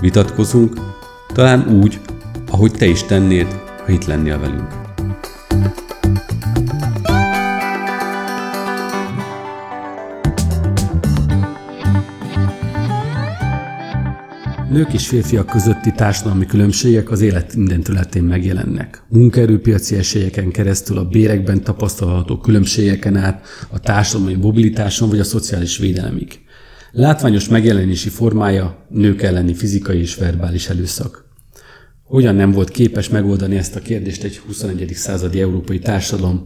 vitatkozunk, talán úgy, ahogy te is tennéd, ha itt lennél velünk. Nők és férfiak közötti társadalmi különbségek az élet minden területén megjelennek. Munkaerőpiaci esélyeken keresztül a bérekben tapasztalható különbségeken át, a társadalmi mobilitáson vagy a szociális védelemig. Látványos megjelenési formája nők elleni fizikai és verbális előszak. Hogyan nem volt képes megoldani ezt a kérdést egy 21. századi európai társadalom?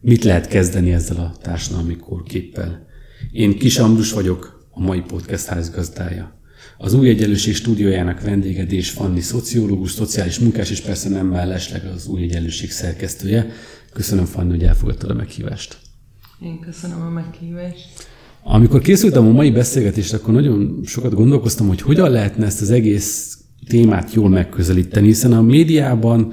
Mit lehet kezdeni ezzel a társadalmi kórképpel? Én Kis Ambrus vagyok, a mai podcast házgazdája. Az új egyenlőség stúdiójának vendégedés Fanni szociológus, szociális munkás és persze nem mellesleg az új egyenlőség szerkesztője. Köszönöm Fanni, hogy elfogadtad a meghívást. Én köszönöm a meghívást. Amikor készültem a mai beszélgetésre, akkor nagyon sokat gondolkoztam, hogy hogyan lehetne ezt az egész témát jól megközelíteni, hiszen a médiában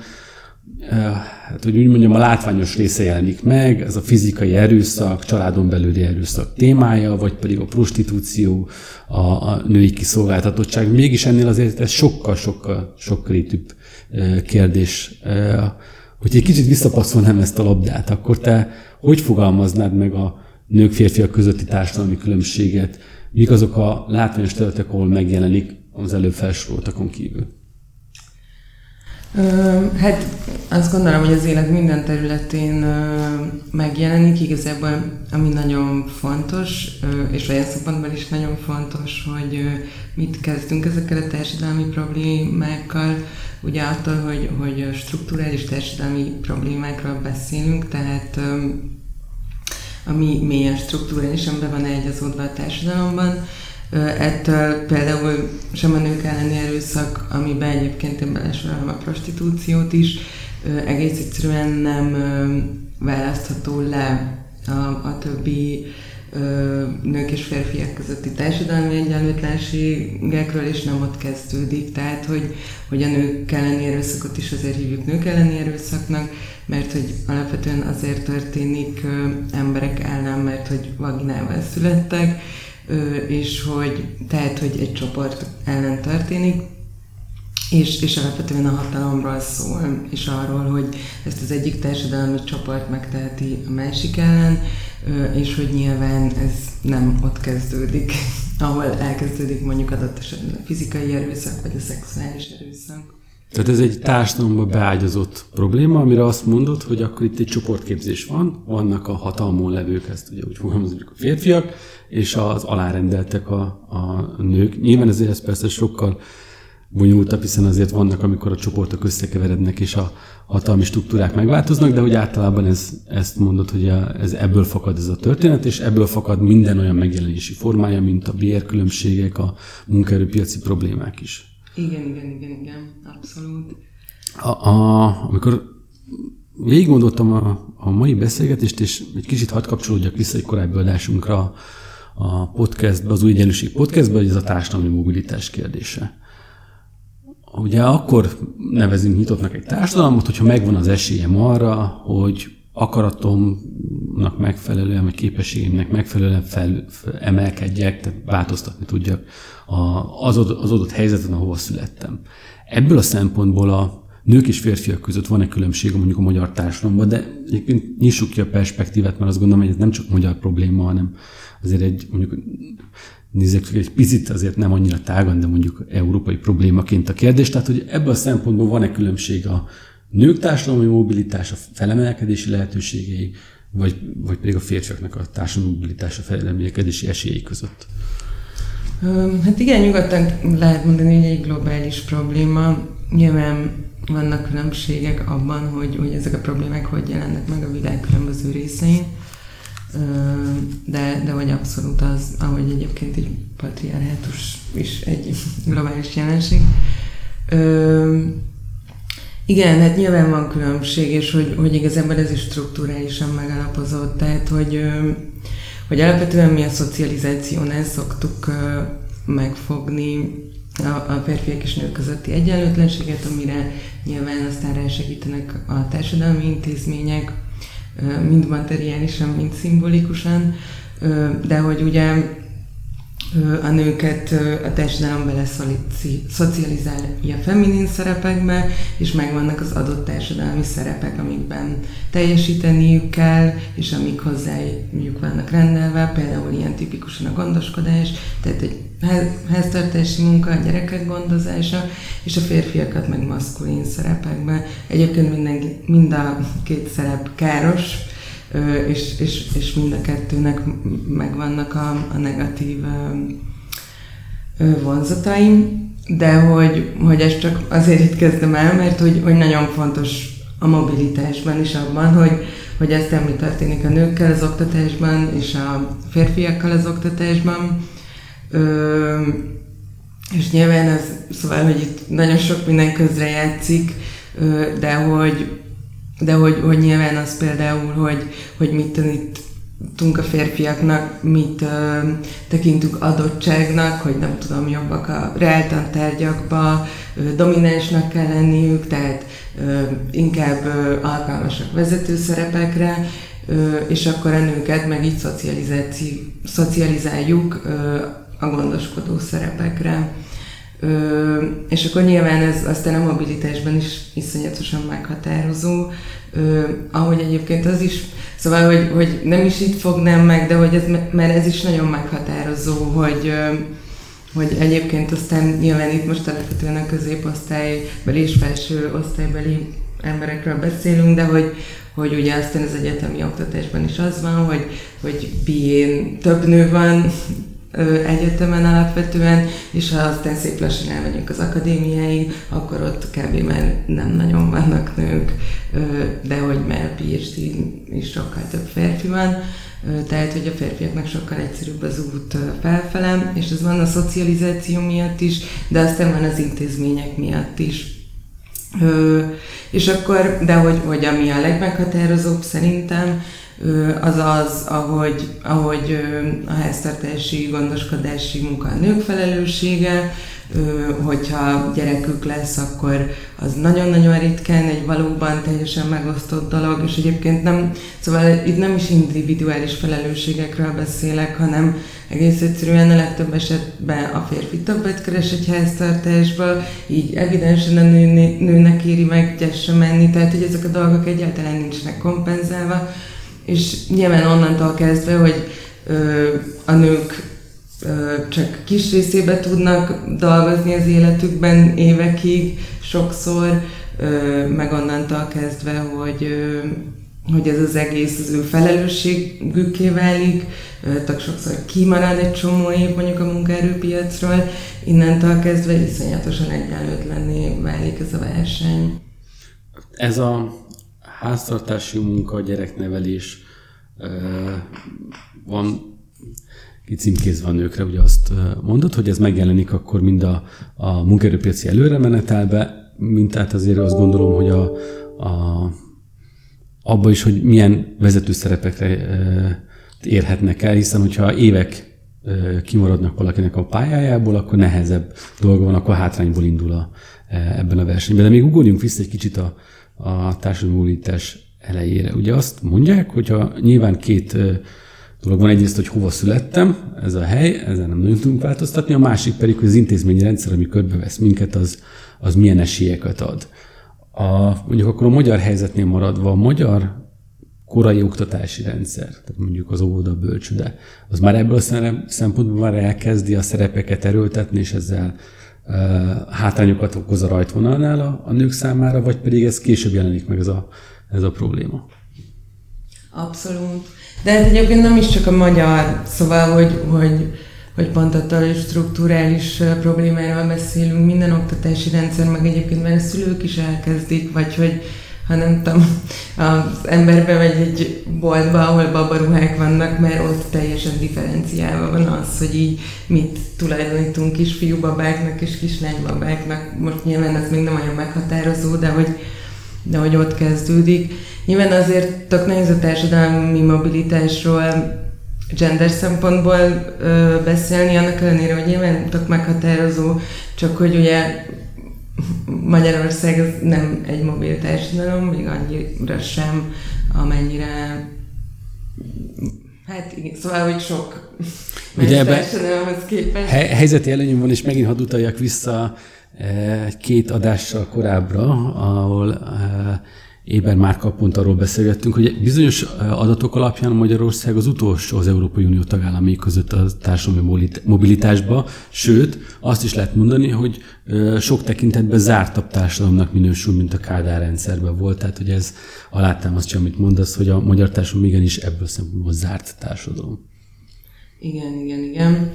eh, hát hogy úgy mondjam, a látványos része jelenik meg, ez a fizikai erőszak, családon belüli erőszak témája, vagy pedig a prostitúció, a, a női kiszolgáltatottság. Mégis ennél azért ez sokkal-sokkal sokrétűbb eh, kérdés. Eh, hogy egy kicsit visszapasszolnám ezt a labdát, akkor te hogy fogalmaznád meg a, nők, férfiak közötti társadalmi különbséget, mik azok a látványos területek, ahol megjelenik az előbb felsoroltakon kívül? Hát azt gondolom, hogy az élet minden területén megjelenik, igazából ami nagyon fontos, és olyan szempontból is nagyon fontos, hogy mit kezdünk ezekkel a társadalmi problémákkal, ugye attól, hogy, hogy strukturális társadalmi problémákról beszélünk, tehát ami mélyen struktúrálisan be van egyazódva a társadalomban. Ettől például sem a nők elleni erőszak, amiben egyébként én belesorolom a prostitúciót is, egész egyszerűen nem választható le a, a többi nők és férfiak közötti társadalmi egyenlőtlenségekről, és nem ott kezdődik. Tehát, hogy, hogy a nők elleni erőszakot is azért hívjuk nők elleni erőszaknak, mert hogy alapvetően azért történik emberek ellen, mert hogy vaginával születtek, és hogy tehát, hogy egy csoport ellen történik, és, és alapvetően a hatalomról szól, és arról, hogy ezt az egyik társadalmi csoport megteheti a másik ellen, és hogy nyilván ez nem ott kezdődik, ahol elkezdődik mondjuk adott esetben a fizikai erőszak, vagy a szexuális erőszak. Tehát ez egy társadalomba beágyazott probléma, amire azt mondod, hogy akkor itt egy csoportképzés van, vannak a hatalmon levők, ezt ugye úgy fogalmazunk a férfiak, és az alárendeltek a, a nők. Nyilván ezért ez persze sokkal bonyolultabb, hiszen azért vannak, amikor a csoportok összekeverednek, és a hatalmi struktúrák megváltoznak, de hogy általában ez, ezt mondod, hogy ez ebből fakad ez a történet, és ebből fakad minden olyan megjelenési formája, mint a bérkülönbségek, a munkaerőpiaci problémák is. Igen, igen, igen, igen, abszolút. A, a, amikor végig gondoltam a, a mai beszélgetést, és egy kicsit hadd kapcsolódjak vissza egy korábbi adásunkra a podcastbe, az új egyenlőség podcastbe, hogy ez a társadalmi mobilitás kérdése. Ugye akkor nevezünk nyitottnak egy társadalmat, hogyha megvan az esélyem arra, hogy akaratomnak megfelelően, vagy képességemnek megfelelően fel, emelkedjek, tehát változtatni tudjak az, az adott helyzeten, ahova születtem. Ebből a szempontból a nők és férfiak között van egy különbség mondjuk a magyar társadalomban, de egyébként nyissuk ki a perspektívát, mert azt gondolom, hogy ez nem csak magyar probléma, hanem azért egy mondjuk nézzük egy picit azért nem annyira tágan, de mondjuk európai problémaként a kérdés. Tehát, hogy ebből a szempontból van-e különbség a nők társadalmi mobilitása, felemelkedési lehetőségei, vagy, vagy pedig a férfiaknak a társadalmi mobilitása, felemelkedési esélyei között? Hát igen, nyugodtan lehet mondani, hogy egy globális probléma. Nyilván vannak különbségek abban, hogy, hogy ezek a problémák hogy jelennek meg a világ különböző részein, de, de hogy abszolút az, ahogy egyébként egy patriarhátus is egy globális jelenség. Igen, hát nyilván van különbség, és hogy, hogy igazából ez is strukturálisan megalapozott, tehát hogy, hogy alapvetően mi a szocializációnál szoktuk megfogni a, a férfiak és nők közötti egyenlőtlenséget, amire nyilván aztán rásegítenek a társadalmi intézmények, mind materiálisan, mind szimbolikusan, de hogy ugye a nőket a társadalom bele szocializálja feminin szerepekbe, és megvannak az adott társadalmi szerepek, amikben teljesíteniük kell, és amik hozzájuk vannak rendelve, például ilyen tipikusan a gondoskodás, tehát egy háztartási munka, a gyerekek gondozása, és a férfiakat meg maszkulin szerepekbe. Egyébként minden, mind a két szerep káros, és, és, és mind a kettőnek megvannak a, a negatív vonzataim, de hogy, hogy ezt csak azért itt kezdem el, mert hogy, hogy nagyon fontos a mobilitásban is abban, hogy, hogy ez mi történik a nőkkel az oktatásban, és a férfiakkal az oktatásban. Ö, és nyilván ez, szóval, hogy itt nagyon sok minden közre játszik, de hogy, de hogy, hogy nyilván az például, hogy, hogy mit tanítunk a férfiaknak, mit uh, tekintünk adottságnak, hogy nem tudom, jobbak a reáltantárgyakba, dominánsnak kell lenniük, tehát uh, inkább uh, alkalmasak vezető szerepekre, uh, és akkor a nőket meg így szocializáljuk uh, a gondoskodó szerepekre. Ö, és akkor nyilván ez aztán a mobilitásban is iszonyatosan meghatározó, ö, ahogy egyébként az is, szóval, hogy, hogy nem is itt fognám meg, de hogy ez, mert ez is nagyon meghatározó, hogy, ö, hogy egyébként aztán nyilván itt most alapvetően a középosztálybeli és felső osztálybeli emberekről beszélünk, de hogy, hogy ugye aztán az egyetemi oktatásban is az van, hogy, hogy bién több nő van, egyetemen alapvetően, és ha aztán szép lassan elmegyünk az akadémiáig, akkor ott kb. már nem nagyon vannak nők, de hogy már PhD is sokkal több férfi van, tehát hogy a férfiaknak sokkal egyszerűbb az út felfelem, és ez van a szocializáció miatt is, de aztán van az intézmények miatt is. és akkor, de hogy, hogy ami a legmeghatározóbb szerintem, az az, ahogy, ahogy a háztartási, gondoskodási munka a nők felelőssége, hogyha gyerekük lesz, akkor az nagyon-nagyon ritkán egy valóban teljesen megosztott dolog, és egyébként nem, szóval itt nem is individuális felelősségekről beszélek, hanem egész egyszerűen a legtöbb esetben a férfi többet keres egy háztartásba, így evidensen a nő, nőnek éri meg gyesse menni, tehát hogy ezek a dolgok egyáltalán nincsenek kompenzálva, és nyilván onnantól kezdve, hogy ö, a nők ö, csak kis részébe tudnak dolgozni az életükben évekig, sokszor, ö, meg onnantól kezdve, hogy ö, hogy ez az egész az ő felelősségükké válik, tehát sokszor kimarad egy csomó év mondjuk a munkaerőpiacról, innentől kezdve iszonyatosan egyenlőtlenné válik ez a verseny. Ez a háztartási munka, gyereknevelés van kicímkézve a nőkre, ugye azt mondod, hogy ez megjelenik akkor mind a, a munkaerőpiaci előremenetelbe, mint tehát azért azt gondolom, hogy a, a, abba is, hogy milyen vezető szerepekre érhetnek el, hiszen hogyha évek kimaradnak valakinek a pályájából, akkor nehezebb dolga van, akkor hátrányból indul a, ebben a versenyben. De még ugorjunk vissza egy kicsit a, a társadalmi elejére. Ugye azt mondják, hogyha nyilván két dolog van. Egyrészt, hogy hova születtem, ez a hely, ezen nem nagyon tudunk változtatni, a másik pedig, hogy az intézményi rendszer, ami körbevesz minket, az, az milyen esélyeket ad. A, mondjuk akkor a magyar helyzetnél maradva, a magyar korai oktatási rendszer, tehát mondjuk az óvoda bölcsőde, az már ebből a szempontból már elkezdi a szerepeket erőltetni, és ezzel hátrányokat okoz a rajtvonalnál a, a nők számára, vagy pedig ez később jelenik meg ez a, ez a probléma? Abszolút. De hát egyébként nem is csak a magyar, szóval, hogy, hogy, hogy pont attól is strukturális problémáról beszélünk, minden oktatási rendszer, meg egyébként már a szülők is elkezdik, vagy hogy, hanem tudom, az ember bemegy egy boltba, ahol babaruhák vannak, mert ott teljesen differenciálva van az, hogy így mit tulajdonítunk kisfiú babáknak és kislánybabáknak. Most nyilván ez még nem olyan meghatározó, de hogy, de hogy ott kezdődik. Nyilván azért tök nehéz a társadalmi mobilitásról gender szempontból ö, beszélni, annak ellenére, hogy nyilván tök meghatározó, csak hogy ugye Magyarország az nem egy mobil társadalom, még annyira sem, amennyire Hát igen, szóval, hogy sok Ugye képest. helyzeti előnyöm van, és megint hadd utaljak vissza egy két adással korábbra, ahol Éber Márka pont arról beszélgettünk, hogy bizonyos adatok alapján Magyarország az utolsó az Európai Unió tagállamai között a társadalmi mobilitásba, sőt, azt is lehet mondani, hogy sok tekintetben zártabb társadalomnak minősül, mint a Kádár rendszerben volt. Tehát, hogy ez alátámasztja, amit mondasz, hogy a magyar társadalom igenis ebből szempontból zárt társadalom. Igen, igen, igen.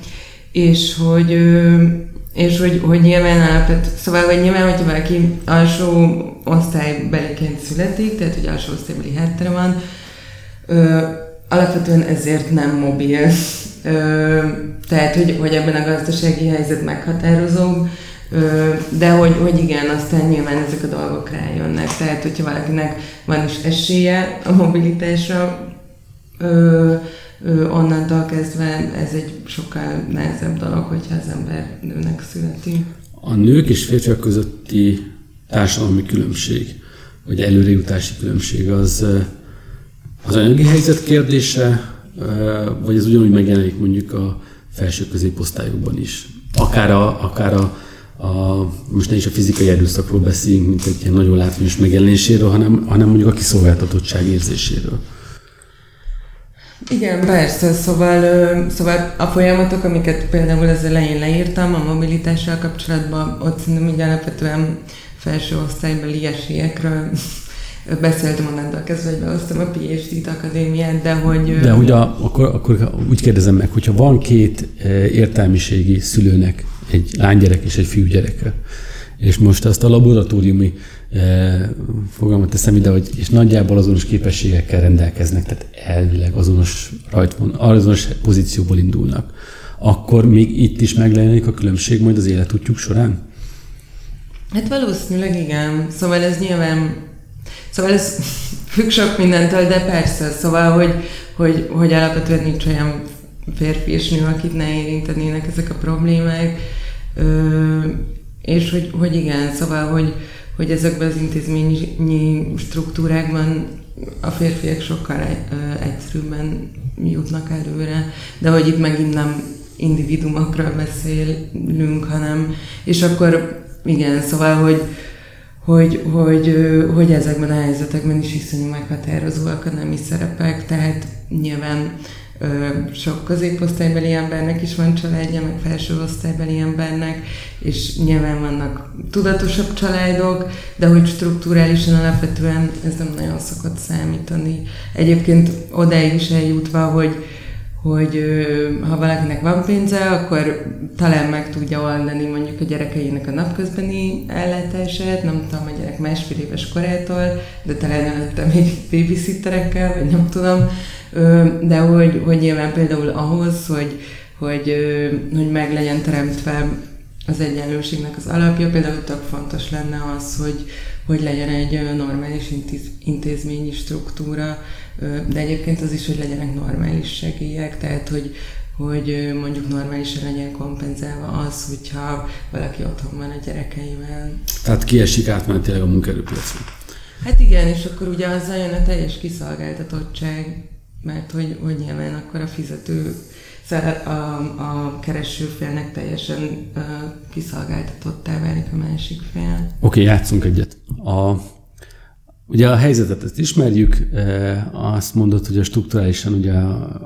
És hogy és hogy, hogy nyilván alapvet, szóval, hogy nyilván, hogyha valaki alsó osztálybeliként születik, tehát hogy alsó osztálybeli háttere van, ö, alapvetően ezért nem mobil. Ö, tehát, hogy, hogy ebben a gazdasági helyzet meghatározó, de hogy, hogy igen, aztán nyilván ezek a dolgok rájönnek. Tehát, hogyha valakinek van is esélye a mobilitásra, ö, onnantól kezdve ez egy sokkal nehezebb dolog, hogyha az ember nőnek születi. A nők és férfiak közötti társadalmi különbség, vagy előrejutási különbség az az anyagi helyzet kérdése, vagy ez ugyanúgy megjelenik mondjuk a felső középosztályokban is. Akár a, akár a, a, most ne is a fizikai erőszakról beszéljünk, mint egy ilyen nagyon látványos megjelenéséről, hanem, hanem mondjuk a kiszolgáltatottság érzéséről. Igen, persze, szóval, szóval a folyamatok, amiket például az elején leírtam a mobilitással kapcsolatban, ott szerintem így alapvetően felső osztálybeli esélyekről beszéltem onnantól kezdve, hogy behoztam a PhD-t akadémiát, de hogy... De hogy a, akkor, akkor úgy kérdezem meg, hogyha van két értelmiségi szülőnek, egy lánygyerek és egy fiúgyereke, és most azt a laboratóriumi e, fogalmat teszem ide, hogy és nagyjából azonos képességekkel rendelkeznek, tehát elvileg azonos rajtvon, azonos pozícióból indulnak, akkor még itt is megjelenik a különbség majd az életútjuk során? Hát valószínűleg igen. Szóval ez nyilván, szóval ez függ sok mindentől, de persze, szóval, hogy, hogy, hogy alapvetően nincs olyan férfi és nő, akit ne érintenének ezek a problémák. Ö, és hogy, hogy igen, szóval, hogy, hogy ezekben az intézményi struktúrákban a férfiak sokkal egyszerűbben jutnak előre, de hogy itt megint nem individumokról beszélünk, hanem, és akkor igen, szóval, hogy, hogy, hogy, hogy ezekben a helyzetekben is iszonyú meghatározóak a nemi szerepek, tehát nyilván sok középosztálybeli embernek is van családja, meg felső osztálybeli embernek, és nyilván vannak tudatosabb családok, de hogy strukturálisan alapvetően ez nem nagyon szokott számítani. Egyébként odáig is eljutva, hogy hogy ha valakinek van pénze, akkor talán meg tudja oldani mondjuk a gyerekeinek a napközbeni ellátását, nem tudom, a gyerek másfél éves korától, de talán előtte még babysitterekkel, vagy nem tudom, de hogy, hogy nyilván például ahhoz, hogy, hogy, hogy meg legyen teremtve az egyenlőségnek az alapja, például tök fontos lenne az, hogy, hogy legyen egy normális intéz, intézményi struktúra, de egyébként az is, hogy legyenek normális segélyek, tehát hogy, hogy mondjuk normálisan legyen kompenzálva az, hogyha valaki otthon van a gyerekeivel. Tehát kiesik átmenetileg a munkaerőpiacon. Hát igen, és akkor ugye azzal jön a teljes kiszolgáltatottság, mert hogy, hogy nyilván akkor a fizető, a, a keresőfélnek teljesen uh, kiszolgáltatottá válik a másik fél. Oké, okay, játszunk egyet. A Ugye a helyzetet ezt ismerjük, azt mondod, hogy a strukturálisan ugye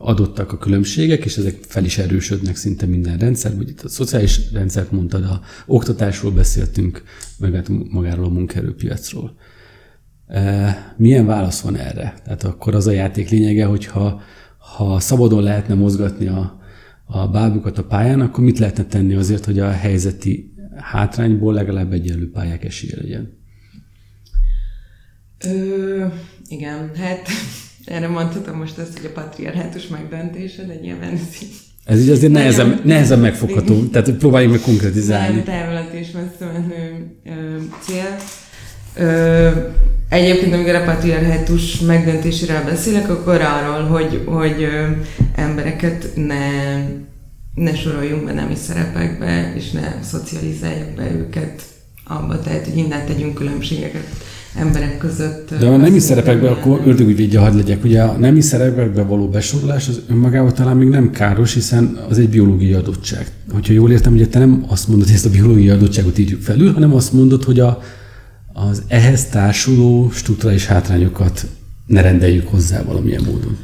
adottak a különbségek, és ezek fel is erősödnek szinte minden rendszer, vagy itt a szociális rendszert mondtad, a oktatásról beszéltünk, meg hát magáról a munkaerőpiacról. Milyen válasz van erre? Tehát akkor az a játék lényege, hogyha ha szabadon lehetne mozgatni a, a bábukat a pályán, akkor mit lehetne tenni azért, hogy a helyzeti hátrányból legalább egyenlő pályák esélye legyen? Ö, igen, hát erre mondhatom most azt, hogy a patriarhátus megdöntése, de nyilván ez így ez így azért nehezen, nehezen megfogható, tehát próbáljuk meg konkretizálni. Nem távolat és messze menő cél. Ö, egyébként, amikor a patriarhátus megdöntéséről beszélek, akkor arról, hogy, hogy embereket ne, ne soroljunk be nemi szerepekbe, és ne szocializáljuk be őket abba, tehát hogy innen tegyünk különbségeket emberek között. De a nemi szerepekben akkor ördögügyvédje hadd legyek. Ugye a nemi szerepekbe való besorolás az önmagában talán még nem káros, hiszen az egy biológiai adottság. Hogyha jól értem, ugye te nem azt mondod, hogy ezt a biológiai adottságot írjuk felül, hanem azt mondod, hogy a, az ehhez társuló struktúrális hátrányokat ne rendeljük hozzá valamilyen módon.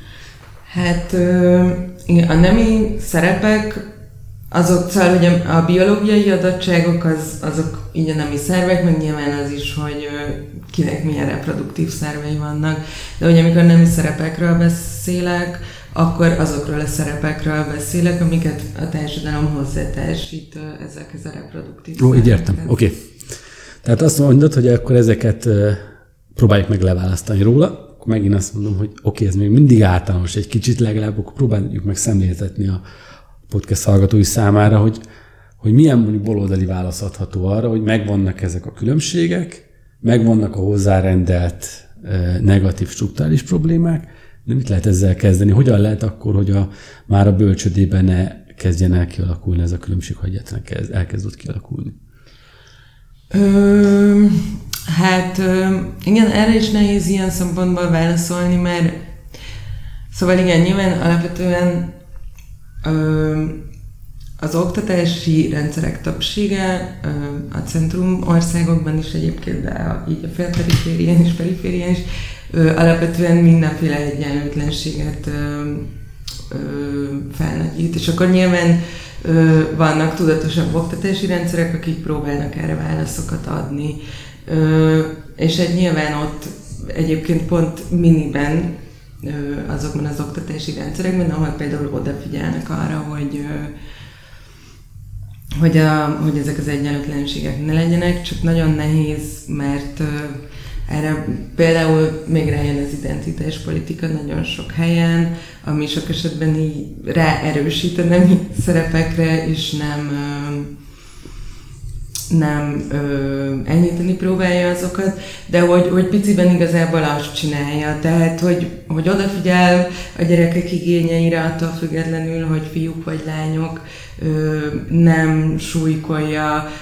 Hát a nemi szerepek azok, szóval hogy a biológiai adottságok az, azok így a nemi szervek, meg nyilván az is, hogy kinek milyen reproduktív szervei vannak. De hogy amikor nemi szerepekről beszélek, akkor azokról a szerepekről beszélek, amiket a társadalom hozzátársít ezekhez a reproduktív Ó, így értem, oké. Okay. Tehát azt mondod, hogy akkor ezeket próbáljuk meg leválasztani róla, akkor megint azt mondom, hogy oké, okay, ez még mindig általános egy kicsit legalább, akkor próbáljuk meg szemléltetni a podcast hallgatói számára, hogy, hogy milyen mondjuk baloldali válasz adható arra, hogy megvannak ezek a különbségek, megvannak a hozzárendelt negatív struktúrális problémák, de mit lehet ezzel kezdeni? Hogyan lehet akkor, hogy a, már a bölcsödében ne kezdjen el kialakulni ez a különbség, hogy egyáltalán kezd, elkezdett kialakulni? Ö, hát ö, igen, erre is nehéz ilyen szempontból válaszolni, mert szóval igen, nyilván alapvetően ö, az oktatási rendszerek többsége a centrum országokban is egyébként, de a, így a félperiférián és periférián is alapvetően mindenféle egyenlőtlenséget felnagyít, és akkor nyilván vannak tudatosabb oktatási rendszerek, akik próbálnak erre válaszokat adni, és egy nyilván ott egyébként pont miniben azokban az oktatási rendszerekben, ahol például odafigyelnek arra, hogy hogy, a, hogy ezek az egyenlőtlenségek ne legyenek, csak nagyon nehéz, mert erre például még rájön az identitáspolitika nagyon sok helyen, ami sok esetben így ráerősít a nemi szerepekre, és nem nem ö, enyhíteni próbálja azokat, de hogy, hogy piciben igazából azt csinálja. Tehát, hogy, hogy odafigyel a gyerekek igényeire attól függetlenül, hogy fiúk vagy lányok, nem súlykolja,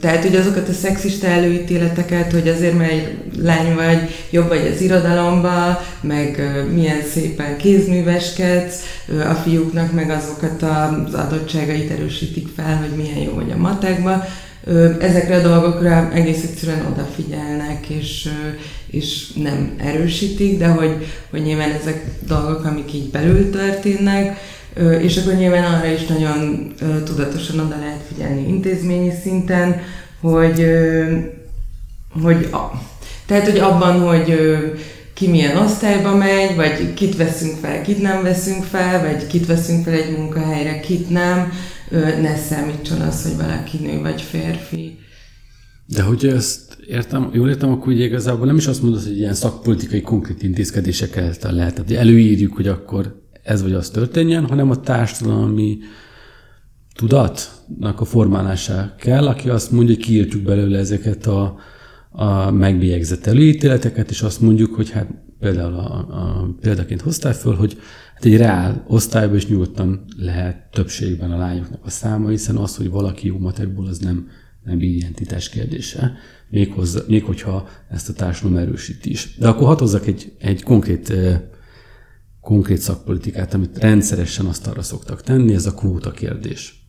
tehát, hogy azokat a szexista előítéleteket, hogy azért, mert lány vagy, jobb vagy az irodalomba, meg milyen szépen kézműveskedsz, a fiúknak meg azokat az adottságait erősítik fel, hogy milyen jó vagy a matekba. Ezekre a dolgokra egész egyszerűen odafigyelnek, és, és nem erősítik, de hogy, hogy nyilván ezek dolgok, amik így belül történnek, és akkor nyilván arra is nagyon tudatosan oda lehet figyelni intézményi szinten, hogy, hogy a, tehát, hogy abban, hogy ki milyen osztályba megy, vagy kit veszünk fel, kit nem veszünk fel, vagy kit veszünk fel egy munkahelyre, kit nem, ne számítson az, hogy valaki nő vagy férfi. De hogy ezt értem, jól értem, akkor ugye igazából nem is azt mondod, hogy ilyen szakpolitikai konkrét intézkedésekkel lehet. Tehát előírjuk, hogy akkor ez vagy az történjen, hanem a társadalmi tudatnak a formálása kell, aki azt mondja, hogy kiírtjuk belőle ezeket a, a megbélyegzett előítéleteket, és azt mondjuk, hogy hát például a, a példaként hoztál föl, hogy hát egy reál osztályban is nyugodtan lehet többségben a lányoknak a száma, hiszen az, hogy valaki jó matekból, az nem, nem identitás kérdése, még, hozzá, még hogyha ezt a társadalom erősíti is. De akkor hatozzak egy, egy konkrét konkrét szakpolitikát, amit rendszeresen azt arra szoktak tenni, ez a kvóta kérdés.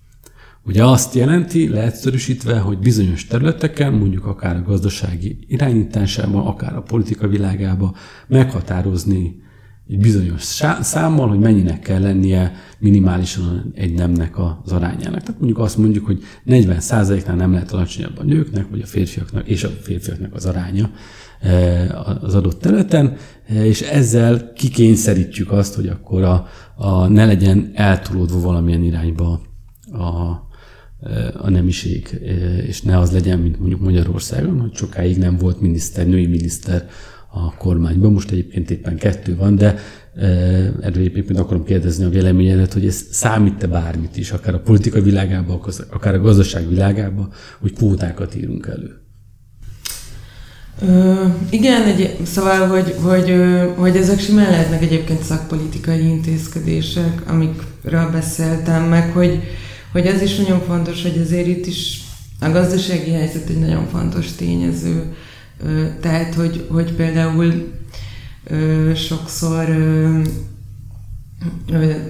Ugye azt jelenti, leegyszerűsítve, hogy bizonyos területeken, mondjuk akár a gazdasági irányításában, akár a politika világában meghatározni egy bizonyos számmal, hogy mennyinek kell lennie minimálisan egy nemnek az arányának. Tehát mondjuk azt mondjuk, hogy 40%-nál nem lehet alacsonyabb a nőknek, vagy a férfiaknak és a férfiaknak az aránya az adott területen, eh, és ezzel kikényszerítjük azt, hogy akkor a, a ne legyen eltolódva valamilyen irányba a, a nemiség, és ne az legyen, mint mondjuk Magyarországon, hogy sokáig nem volt miniszter, női miniszter a kormányban. Most egyébként éppen kettő van, de erről éppen akarom kérdezni a véleményedet, hogy ez számít-e bármit is, akár a politika világában, akár a gazdaság világában, hogy kvótákat írunk elő? Ö, igen, egy, szóval, hogy, hogy, hogy ezek simán lehetnek egyébként szakpolitikai intézkedések, amikről beszéltem, meg hogy, hogy ez is nagyon fontos, hogy azért itt is a gazdasági helyzet egy nagyon fontos tényező. Ö, tehát, hogy, hogy például ö, sokszor ö,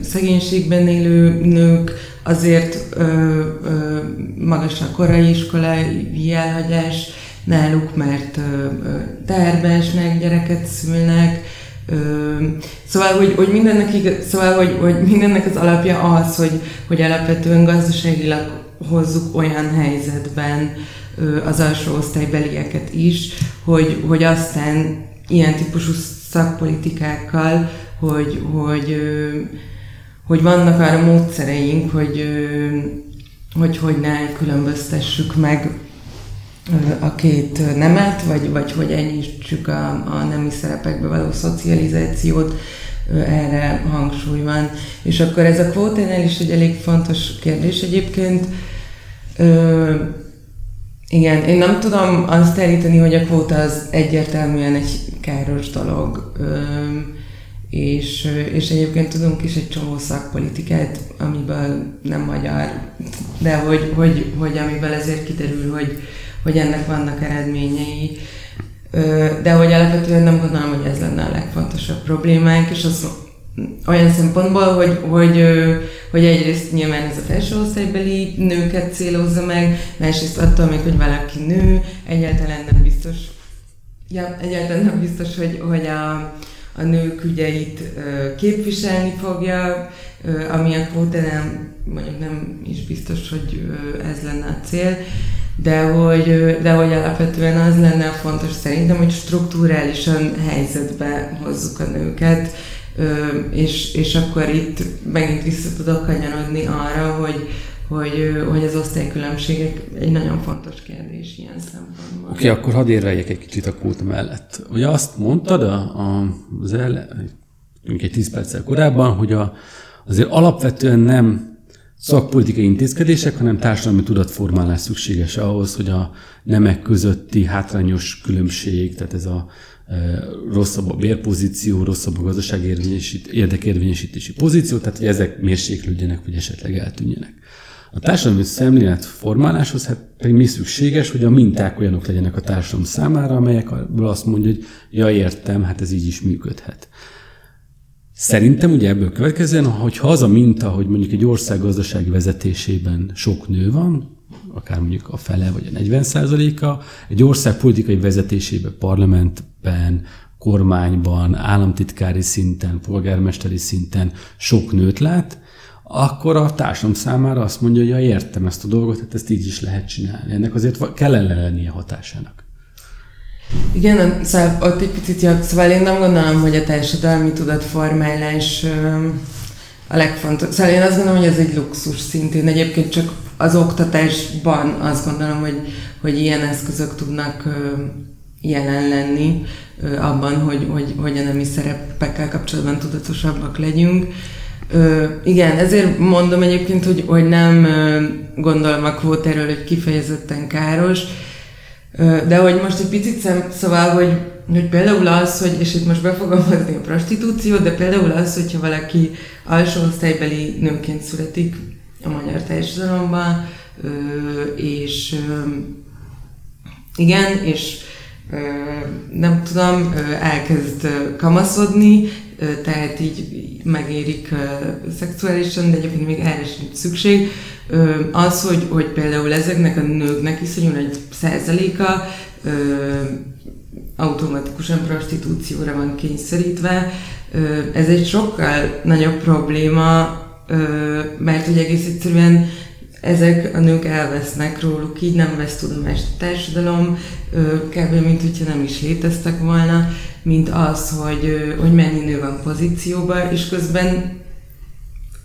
szegénységben élő nők azért ö, ö, magas a korai iskolai elhagyás, náluk, mert tervesnek, gyereket szülnek, Szóval, hogy, hogy mindennek, szóval hogy, hogy mindennek az alapja az, hogy, hogy alapvetően gazdaságilag hozzuk olyan helyzetben az alsó osztálybelieket is, hogy, hogy aztán ilyen típusú szakpolitikákkal, hogy, hogy, hogy vannak arra módszereink, hogy, hogy hogy ne különböztessük meg a két nemet, vagy, vagy hogy enyhítsük a, a nemi szerepekbe való szocializációt, erre hangsúly van. És akkor ez a kvótánál is egy elég fontos kérdés egyébként. Ö, igen, én nem tudom azt elíteni, hogy a kvóta az egyértelműen egy káros dolog. Ö, és, és egyébként tudunk is egy csomó szakpolitikát, amiből nem magyar, de hogy, hogy, hogy amiből ezért kiderül, hogy, hogy ennek vannak eredményei. De hogy alapvetően nem gondolom, hogy ez lenne a legfontosabb problémánk, és az olyan szempontból, hogy, hogy, hogy egyrészt nyilván ez a felső osztálybeli nőket célozza meg, másrészt attól még, hogy valaki nő, egyáltalán nem biztos, ja, egyáltalán nem biztos, hogy, hogy a, a nők ügyeit képviselni fogja, ami a kvóta nem, mondjuk nem is biztos, hogy ez lenne a cél de hogy, de hogy alapvetően az lenne fontos szerintem, hogy strukturálisan helyzetbe hozzuk a nőket, és, és akkor itt megint vissza tudok kanyarodni arra, hogy, hogy, hogy az osztálykülönbségek egy nagyon fontos kérdés ilyen szempontból. Oké, okay, akkor hadd érveljek egy kicsit a kút mellett. Ugye azt mondtad a, a, az el, egy tíz perccel korábban, hogy a, azért alapvetően nem szakpolitikai intézkedések, hanem társadalmi tudatformálás szükséges ahhoz, hogy a nemek közötti hátrányos különbség, tehát ez a e, rosszabb a bérpozíció, rosszabb a gazdaság érdekérvényesítési pozíció, tehát hogy ezek mérséklődjenek, vagy esetleg eltűnjenek. A társadalmi szemlélet formáláshoz hát pedig mi szükséges, hogy a minták olyanok legyenek a társadalom számára, amelyekből azt mondja, hogy ja értem, hát ez így is működhet. Szerintem ugye ebből következően, hogyha az a minta, hogy mondjuk egy ország gazdasági vezetésében sok nő van, akár mondjuk a fele vagy a 40 százaléka, egy ország politikai vezetésében, parlamentben, kormányban, államtitkári szinten, polgármesteri szinten sok nőt lát, akkor a társam számára azt mondja, hogy ja, értem ezt a dolgot, hát ezt így is lehet csinálni. Ennek azért kell lennie hatásának. Igen, szóval ott egy picit jobb. Szóval én nem gondolom, hogy a társadalmi tudatformálás a legfontosabb. Szóval én azt gondolom, hogy ez egy luxus szintén. Egyébként csak az oktatásban azt gondolom, hogy, hogy ilyen eszközök tudnak jelen lenni abban, hogy, hogy, hogy a nemi szerepekkel kapcsolatban tudatosabbak legyünk. Ö, igen, ezért mondom egyébként, hogy, hogy nem gondolom a kvótáról, hogy kifejezetten káros, de hogy most egy picit szem, szóval, hogy, hogy például az, hogy, és itt most be fogom hozni a prostitúciót, de például az, hogyha valaki alsó osztálybeli nőként születik a magyar társadalomban, és igen, és nem tudom, elkezd kamaszodni, tehát így megérik szexuálisan, de egyébként még erre sincs szükség. Az, hogy, hogy például ezeknek a nőknek iszonyú egy százaléka automatikusan prostitúcióra van kényszerítve, ez egy sokkal nagyobb probléma, mert ugye egész egyszerűen ezek a nők elvesznek róluk, így nem vesz tudomást a társadalom, kb. mint hogyha nem is léteztek volna, mint az, hogy, hogy mennyi nő van pozícióban, és közben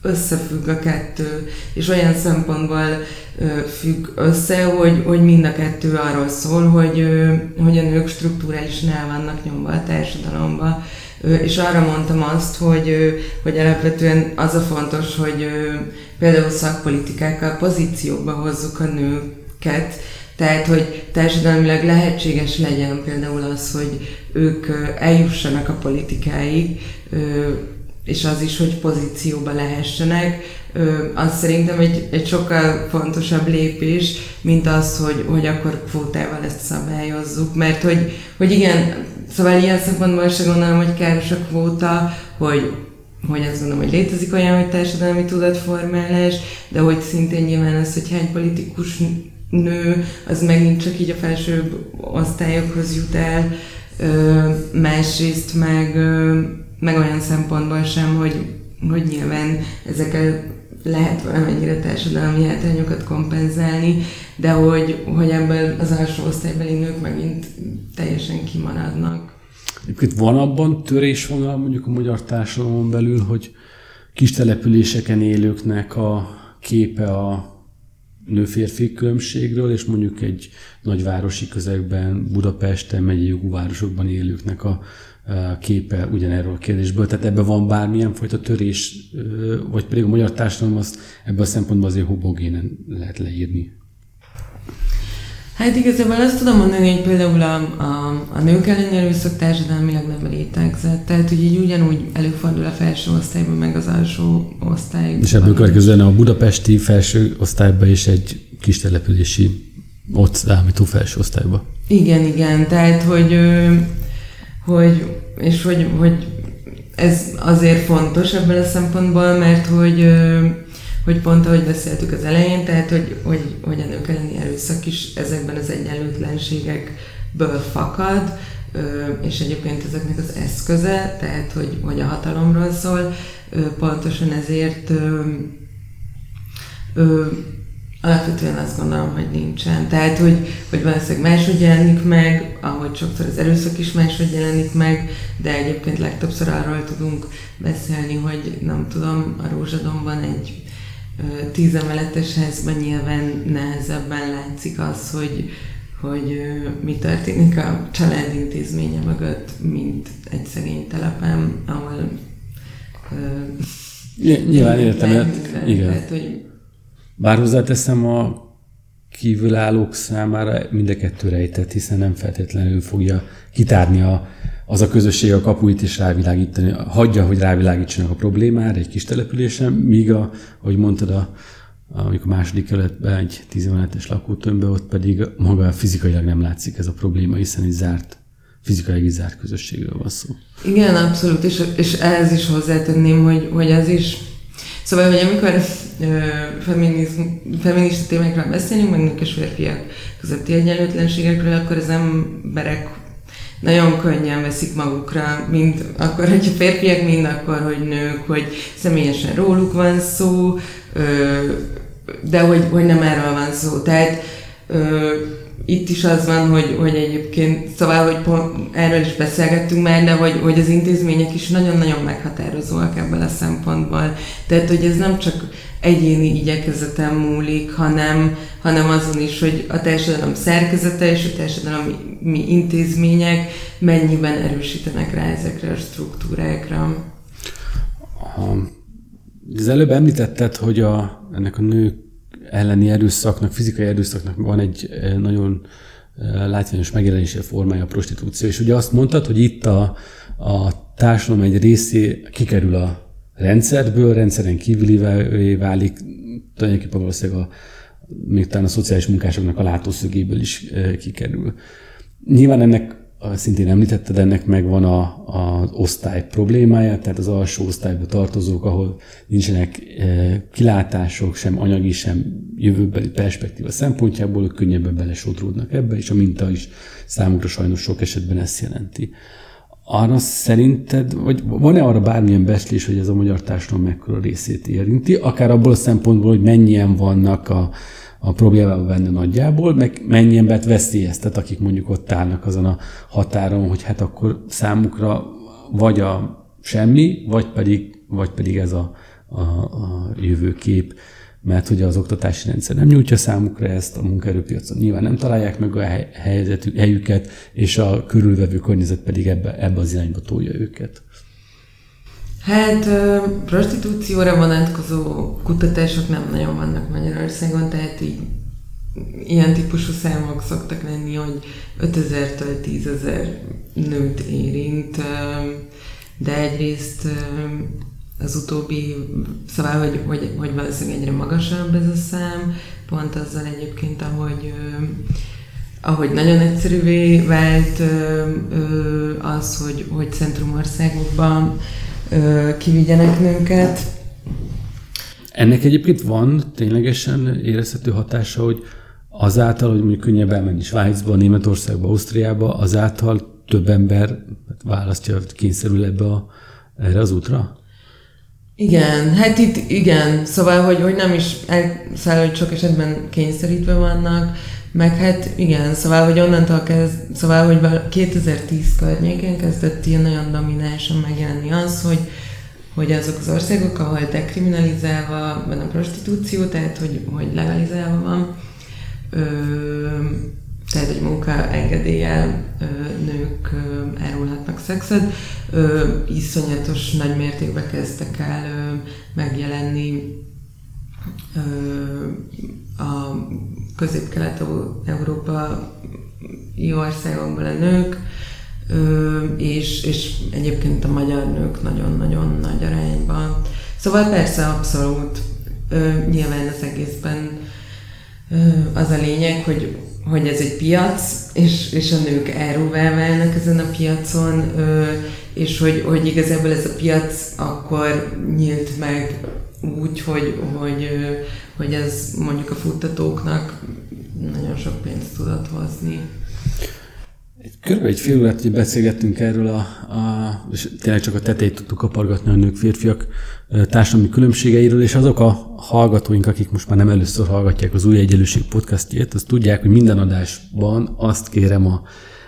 összefügg a kettő, és olyan szempontból függ össze, hogy, hogy mind a kettő arról szól, hogy, hogy a nők strukturálisan el vannak nyomva a társadalomba. És arra mondtam azt, hogy, hogy alapvetően az a fontos, hogy például szakpolitikákkal pozícióba hozzuk a nőket, tehát, hogy társadalmilag lehetséges legyen például az, hogy ők eljussanak a politikáig, és az is, hogy pozícióba lehessenek, az szerintem egy, egy sokkal fontosabb lépés, mint az, hogy, hogy akkor kvótával ezt szabályozzuk, mert hogy, hogy igen, szóval ilyen szempontból se gondolom, hogy káros a kvóta, hogy hogy azt gondolom, hogy létezik olyan, hogy társadalmi tudatformálás, de hogy szintén nyilván az, hogy hány politikus nő, az megint csak így a felsőbb osztályokhoz jut el, másrészt meg, meg olyan szempontból sem, hogy, hogy nyilván ezekkel lehet valamennyire társadalmi hátrányokat kompenzálni, de hogy, hogy ebből az alsó osztálybeli nők megint teljesen kimaradnak. Egyébként van abban törésvonal mondjuk a magyar társadalomon belül, hogy kis településeken élőknek a képe a nő-férfi különbségről, és mondjuk egy nagyvárosi közegben, Budapesten, megyei jogú városokban élőknek a képe ugyanerről a kérdésből. Tehát ebben van bármilyen fajta törés, vagy pedig a magyar társadalom azt ebből a szempontból azért homogénen lehet leírni. Hát igazából azt tudom mondani, hogy például a, a, a nők elleni erőszak társadalmilag nem létezett. Tehát, hogy így ugyanúgy előfordul a felső osztályban, meg az alsó osztályban. És ebből következően a budapesti felső osztályban is egy kis települési ott számító felső osztályba. Igen, igen. Tehát, hogy, hogy és hogy, hogy ez azért fontos ebből a szempontból, mert hogy hogy pont ahogy beszéltük az elején, tehát hogy, hogy, hogy a nők elleni erőszak is ezekben az egyenlőtlenségekből fakad, és egyébként ezeknek az eszköze, tehát hogy, hogy a hatalomról szól, pontosan ezért alapvetően azt gondolom, hogy nincsen. Tehát, hogy, hogy valószínűleg máshogy jelenik meg, ahogy sokszor az erőszak is máshogy jelenik meg, de egyébként legtöbbször arról tudunk beszélni, hogy nem tudom, a Rózsadomban egy tíz emeletes házban nyilván nehezebben látszik az, hogy, hogy mi történik a család intézménye mögött, mint egy szegény telepen, ahol Nyilván értem, igen. Tehát, hogy... Bár hozzáteszem, a kívülállók számára mind a kettő rejtett, hiszen nem feltétlenül fogja kitárni a az a közösség a kapuit is rávilágítani, hagyja, hogy rávilágítsanak a problémára egy kis településen, míg a, ahogy mondtad, a, amikor második kerületben egy tízemeletes lakótömbbe, ott pedig maga fizikailag nem látszik ez a probléma, hiszen egy zárt, fizikailag zárt közösségről van szó. Igen, abszolút, és, és ehhez is hozzátenném, hogy, hogy ez is Szóval, hogy amikor feminista témákról beszélünk, meg nők és férfiak közötti egyenlőtlenségekről, akkor az emberek nagyon könnyen veszik magukra, mind akkor, hogyha férfiak, mind akkor, hogy nők, hogy személyesen róluk van szó, de hogy, hogy nem erről van szó. Tehát itt is az van, hogy, hogy egyébként, szóval, hogy pont, erről is beszélgettünk már, de hogy, hogy az intézmények is nagyon-nagyon meghatározóak ebből a szempontból. Tehát, hogy ez nem csak egyéni igyekezetem múlik, hanem, hanem azon is, hogy a társadalom szerkezete és a társadalmi intézmények mennyiben erősítenek rá ezekre a struktúrákra. Az előbb említetted, hogy a, ennek a nők elleni erőszaknak, fizikai erőszaknak van egy eh, nagyon eh, látványos megjelenése formája a prostitúció. És ugye azt mondtad, hogy itt a, a társadalom egy részé kikerül a rendszerből, rendszeren kívülivé válik, tulajdonképpen valószínűleg a, még talán a szociális munkásoknak a látószögéből is e, kikerül. Nyilván ennek szintén említetted, ennek megvan a, az osztály problémája, tehát az alsó osztályba tartozók, ahol nincsenek e, kilátások, sem anyagi, sem jövőbeli perspektíva szempontjából, ők könnyebben belesodródnak ebbe, és a minta is számukra sajnos sok esetben ezt jelenti. Arra szerinted, vagy van-e arra bármilyen beszélés, hogy ez a magyar társadalom mekkora részét érinti, akár abból a szempontból, hogy mennyien vannak a, a problémában benne nagyjából, meg mennyi embert veszélyeztet, akik mondjuk ott állnak azon a határon, hogy hát akkor számukra vagy a semmi, vagy pedig, vagy pedig ez a a, a jövőkép, mert hogy az oktatási rendszer nem nyújtja számukra ezt, a munkaerőpiacon nyilván nem találják meg a helyzetük, helyüket, és a körülvevő környezet pedig ebbe, ebbe az irányba tolja őket. Hát prostitúcióra vonatkozó kutatások nem nagyon vannak Magyarországon, tehát így ilyen típusú számok szoktak lenni, hogy 5000-től 10 ezer nőt érint, de egyrészt az utóbbi, szóval, hogy, hogy, hogy valószínűleg egyre magasabb ez a szám, pont azzal egyébként, ahogy, ahogy nagyon egyszerűvé vált az, hogy, hogy centrumországokban kivigyenek nőket. Ennek egyébként van ténylegesen érezhető hatása, hogy azáltal, hogy mondjuk könnyebb elmenni Svájcba, Németországba, Ausztriába, azáltal több ember választja, kényszerül ebbe a, erre az útra? Igen, hát itt igen, szóval, hogy, hogy nem is, szóval, hogy sok esetben kényszerítve vannak, meg hát igen, szóval, hogy onnantól kezd, szóval, hogy 2010 környékén kezdett ilyen nagyon dominánsan megjelenni az, hogy, hogy azok az országok, ahol dekriminalizálva van a prostitúció, tehát hogy, hogy legalizálva van, ö, tehát egy munkaengedéllyel nők ö, árulhatnak szexet, ö, iszonyatos nagy mértékben kezdtek el ö, megjelenni ö, a közép-kelet-európa országokból a nők, és, és egyébként a magyar nők nagyon-nagyon nagy arányban. Szóval persze abszolút nyilván az egészben az a lényeg, hogy hogy ez egy piac, és, és a nők áruvá válnak ezen a piacon, és hogy, hogy igazából ez a piac akkor nyílt meg úgy, hogy, hogy, hogy ez mondjuk a futtatóknak nagyon sok pénzt tudott hozni. Körülbelül egy fél hogy beszélgettünk erről, a, a, és tényleg csak a tetejét tudtuk kapargatni a nők, férfiak társadalmi különbségeiről, és azok a hallgatóink, akik most már nem először hallgatják az Új Egyenlőség podcastjét, azt tudják, hogy minden adásban azt kérem a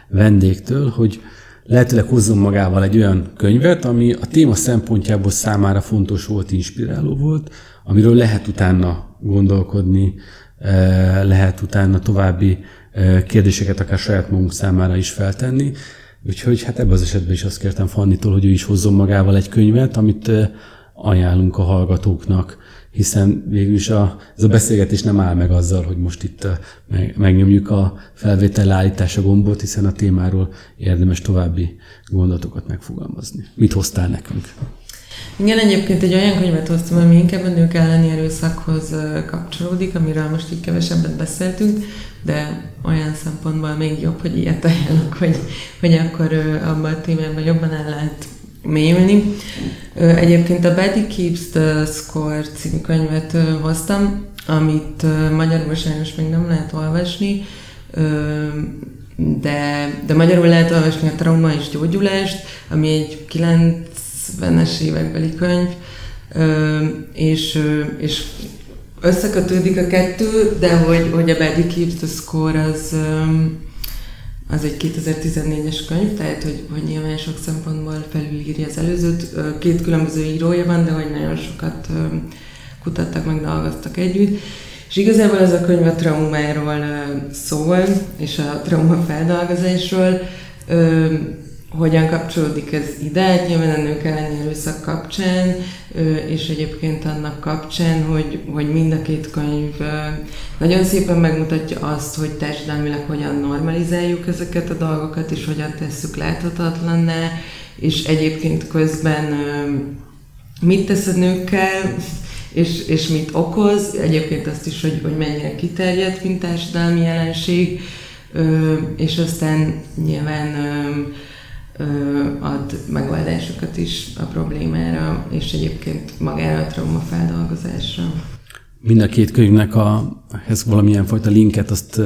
vendégtől, hogy lehetőleg hozzon magával egy olyan könyvet, ami a téma szempontjából számára fontos volt, inspiráló volt, amiről lehet utána gondolkodni, lehet utána további kérdéseket akár saját magunk számára is feltenni. Úgyhogy hát ebben az esetben is azt kértem Fannitól, hogy ő is hozzon magával egy könyvet, amit ajánlunk a hallgatóknak, hiszen végül is a, ez a beszélgetés nem áll meg azzal, hogy most itt meg, megnyomjuk a felvétel leállítása gombot, hiszen a témáról érdemes további gondolatokat megfogalmazni. Mit hoztál nekünk? Igen, egyébként egy olyan könyvet hoztam, ami inkább a nők elleni erőszakhoz kapcsolódik, amiről most így kevesebbet beszéltünk, de olyan szempontból még jobb, hogy ilyet ajánlok, hogy, hogy akkor abban a témában jobban el lehet mélyülni. Egyébként a Betty Keeps the Score című könyvet hoztam, amit magyarul sajnos még nem lehet olvasni, de, de magyarul lehet olvasni a Trauma és Gyógyulást, ami egy 90-es évekbeli könyv, és, és összekötődik a kettő, de hogy, hogy a Betty Keeps the Score az, az egy 2014-es könyv, tehát hogy, hogy nyilván sok szempontból felülírja az előzőt. Két különböző írója van, de hogy nagyon sokat kutattak, meg dolgoztak együtt. És igazából ez a könyv a traumáról szól, és a trauma feldolgozásról hogyan kapcsolódik ez ide, nyilván a nők elleni erőszak kapcsán, és egyébként annak kapcsán, hogy, hogy mind a két könyv nagyon szépen megmutatja azt, hogy társadalmilag hogyan normalizáljuk ezeket a dolgokat, és hogyan tesszük láthatatlanná, és egyébként közben mit tesz a nőkkel, és, és mit okoz, egyébként azt is, hogy, hogy mennyire kiterjedt, mint társadalmi jelenség, és aztán nyilván ad megoldásokat is a problémára, és egyébként magára a trauma feldolgozásra. Mind a két könyvnek a, ez valamilyen fajta linket azt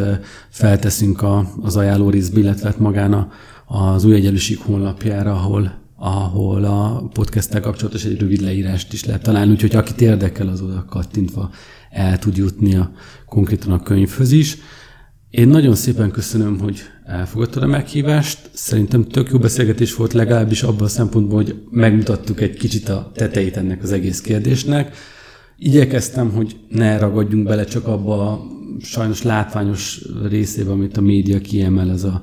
felteszünk a, az ajánló részbe, illetve hát magán a, az új egyenlőség honlapjára, ahol, ahol a podcasttel kapcsolatos egy rövid leírást is lehet találni, úgyhogy akit érdekel, az oda kattintva el tud jutni a, konkrétan a könyvhöz is. Én nagyon szépen köszönöm, hogy elfogadtad a meghívást. Szerintem tök jó beszélgetés volt legalábbis abban a szempontból, hogy megmutattuk egy kicsit a tetejét ennek az egész kérdésnek. Igyekeztem, hogy ne ragadjunk bele csak abba a sajnos látványos részébe, amit a média kiemel, ez a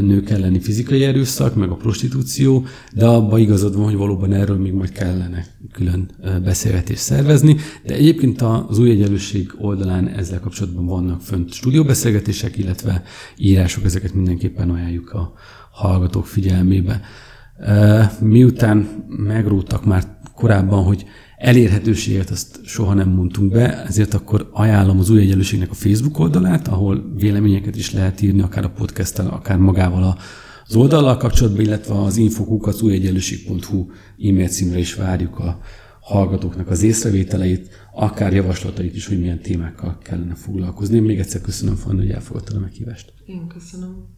nők elleni fizikai erőszak, meg a prostitúció, de abban igazad van, hogy valóban erről még majd kellene külön beszélgetést szervezni. De egyébként az új egyenlőség oldalán ezzel kapcsolatban vannak fönt stúdióbeszélgetések, illetve írások, ezeket mindenképpen ajánljuk a hallgatók figyelmébe. Miután megróttak már korábban, hogy elérhetőséget azt soha nem mondtunk be, ezért akkor ajánlom az új egyenlőségnek a Facebook oldalát, ahol véleményeket is lehet írni, akár a podcasttel, akár magával az oldallal kapcsolatban, illetve az infokukat újegyenlőség.hu e-mail címre is várjuk a hallgatóknak az észrevételeit, akár javaslatait is, hogy milyen témákkal kellene foglalkozni. Én még egyszer köszönöm, Fanny, hogy elfogadtad a meghívást. Én köszönöm.